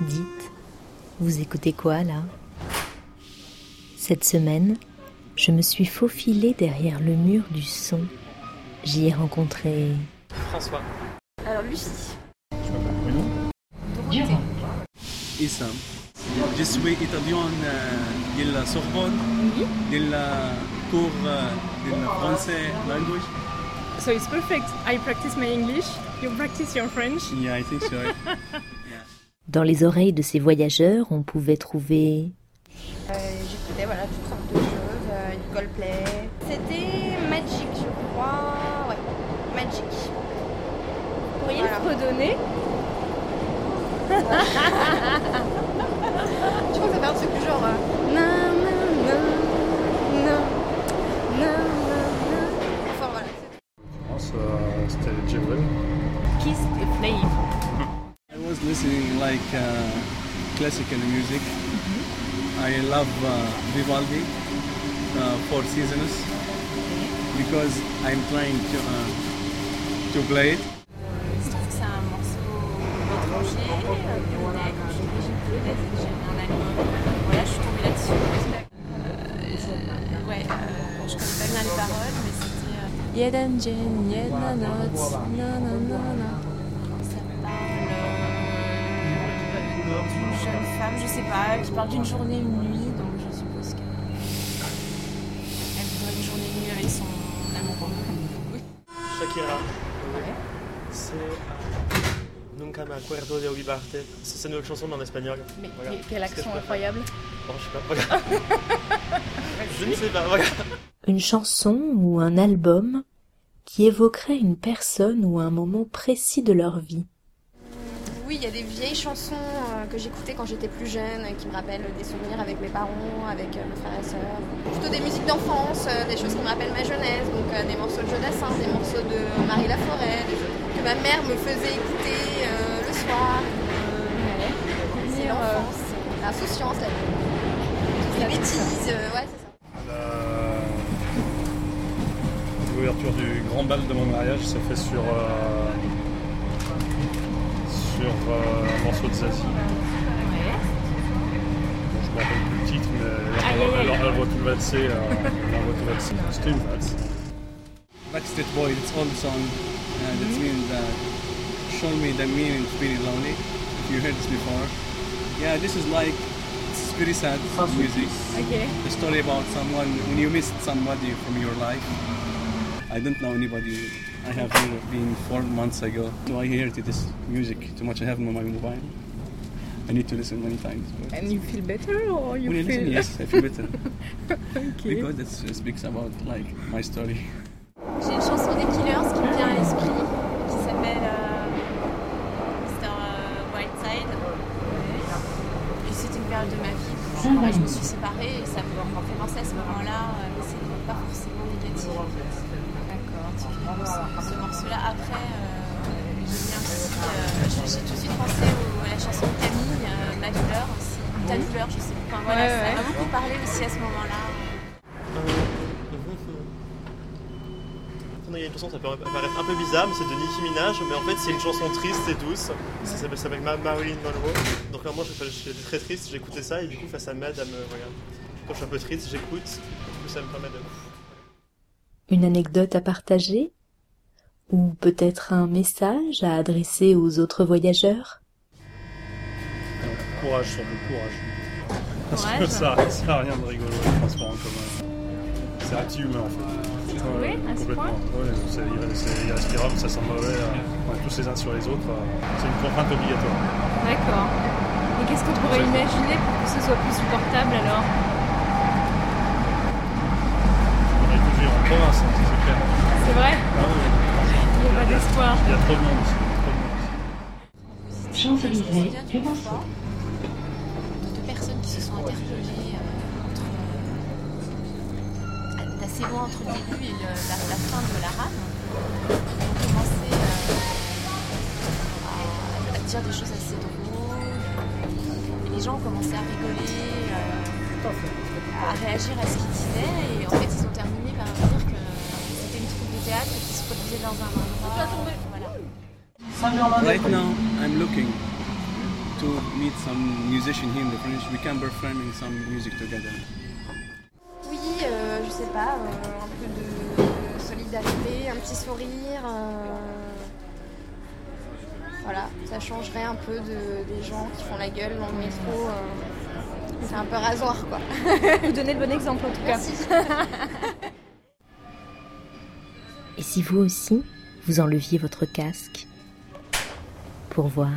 Dites, vous écoutez quoi là? Cette semaine, je me suis faufilée derrière le mur du son. J'y ai rencontré François. Alors Lucie. Je m'appelle Bruno. Dorothée. Issam. Je suis étudiant euh, de la Sorbonne, de la cours euh, de la français language. So it's perfect. I practice my English, you practice your French. Yeah, I think so. Dans les oreilles de ces voyageurs, on pouvait trouver Euh, J'écoutais voilà, toutes sortes de choses, euh, du Coldplay. C'était Magic, je crois. Ouais, Magic. Vous pourriez Voilà. le redonner Je crois que ça fait un truc du genre. euh, nan, like uh, classical music. I love uh, Vivaldi, uh, Four Seasons, because I'm trying to uh, to play it. Je trouve que c'est un morceau étranger, polonais, quand je j'écoute, j'ai mis un album. Voilà, je suis tombée là-dessus. Ouais, je connais pas bien les paroles, mais c'était Jeden dzień, jedna noc, nanana. Ça jeune femme, je sais pas, qui parle d'une journée, une nuit, donc je suppose que elle voudrait une journée, une nuit avec son amoureux. Oui. Shakira. C'est euh, Nunca me acuerdo de olvidarte. C'est sa nouvelle chanson mais en espagnol. Mais Voilà. quelle- quelle peux incroyable. Bon, je sais pas. Voilà. je ne sais pas. Voilà. une chanson ou un album qui évoquerait une personne ou un moment précis de leur vie. Oui, il y a des vieilles chansons euh, que j'écoutais quand j'étais plus jeune, qui me rappellent des souvenirs avec mes parents, avec euh, mes frères et sœurs. Plutôt des musiques d'enfance, euh, des choses qui me rappellent ma jeunesse, donc euh, des morceaux de Jodassin, des morceaux de Marie Laforêt, des choses que ma mère me faisait écouter euh, le soir. Euh, c'est l'enfance, l'insouciance, la les bêtises, euh, ouais, c'est ça. L'ouverture du grand bal de mon mariage s'est fait sur, euh, sur euh, un morceau de Zazie. Bon, je me rappelle plus le titre, mais tout valser. euh, elle tout valser. C'était une valse. Backstreet Boys, it's old song. Uh, that means that show me the meaning to being lonely. If you heard this before, yeah, this is like it's very sad music. Ok. The story about someone when you missed somebody from your life. I don't know anybody. I have here been four months ago. So I hear to this music too much. I have my mobile. I need to listen many times. but- And you feel better or you when I feel listen, yes, I feel better Ok. because it's, it speaks about like my story. J'ai une chanson des Killers qui me vient à l'esprit, qui s'appelle euh, Mr. euh, Whiteside. Et c'était une période de ma vie où je, me suis séparée et ça me fait penser à ce moment-là, euh, mais c'est pas forcément négatif. D'accord. Ce, ce morceau-là, après, euh, j'ai aussi, euh, tout de suite pensé au- à la chanson de Camille, euh, Ma douleur aussi, Ta douleur, je sais plus. Enfin, voilà, Ouais, ça ouais. m'a beaucoup parlé aussi à ce moment-là. Il y a une chanson, ça peut paraître un peu bizarre, mais c'est de Nicki Minaj, mais en fait c'est une chanson triste et douce. Ça s'appelle ça s'appelle Ma- Marilyn Monroe. Donc là, moi je- j'étais très triste, j'écoutais ça et du coup ça, ça m'aide à me. Voilà. Quand je suis un peu triste, j'écoute, du coup ça me permet de. Une anecdote à partager? Ou peut-être un message à adresser aux autres voyageurs? Courage, surtout courage. Parce Courage. que ça ça sert à rien de rigoler les transports en commun. C'est anti-humain en fait. trouvé, à ce complètement. Ouais, c'est irrespirable, ça sent mauvais. euh, on est tous les uns sur les autres. euh, c'est une contrainte obligatoire. D'accord. Et qu'est-ce qu'on pourrait imaginer pour que ce soit plus supportable alors On est tous vivre en province, hein, ça, c'est clair. C'est vrai Ah oui, D'espoir. Il y a trop de monde de deux personnes qui se sont interpellées euh, entre, euh, d'assez loin entre le début et le- la, la fin de la rame. Ils ont commencé euh, à, à dire des choses assez drôles. Et les gens ont commencé à rigoler, euh, à réagir à ce qu'ils disaient. Et en fait, ils ont terminé par dire que c'était une troupe de théâtre qui se produisait dans un. Right now, I'm looking to meet some musician here in the French. We can performing some music together. Oui, euh, je sais pas, euh, un peu de, de solidarité, un petit sourire. euh, Voilà, ça changerait un peu de, des gens qui font la gueule dans le métro. euh, C'est un peu rasoir quoi. Vous donnez le bon exemple en tout cas. Merci. Et si vous aussi, vous enleviez votre casque pour voir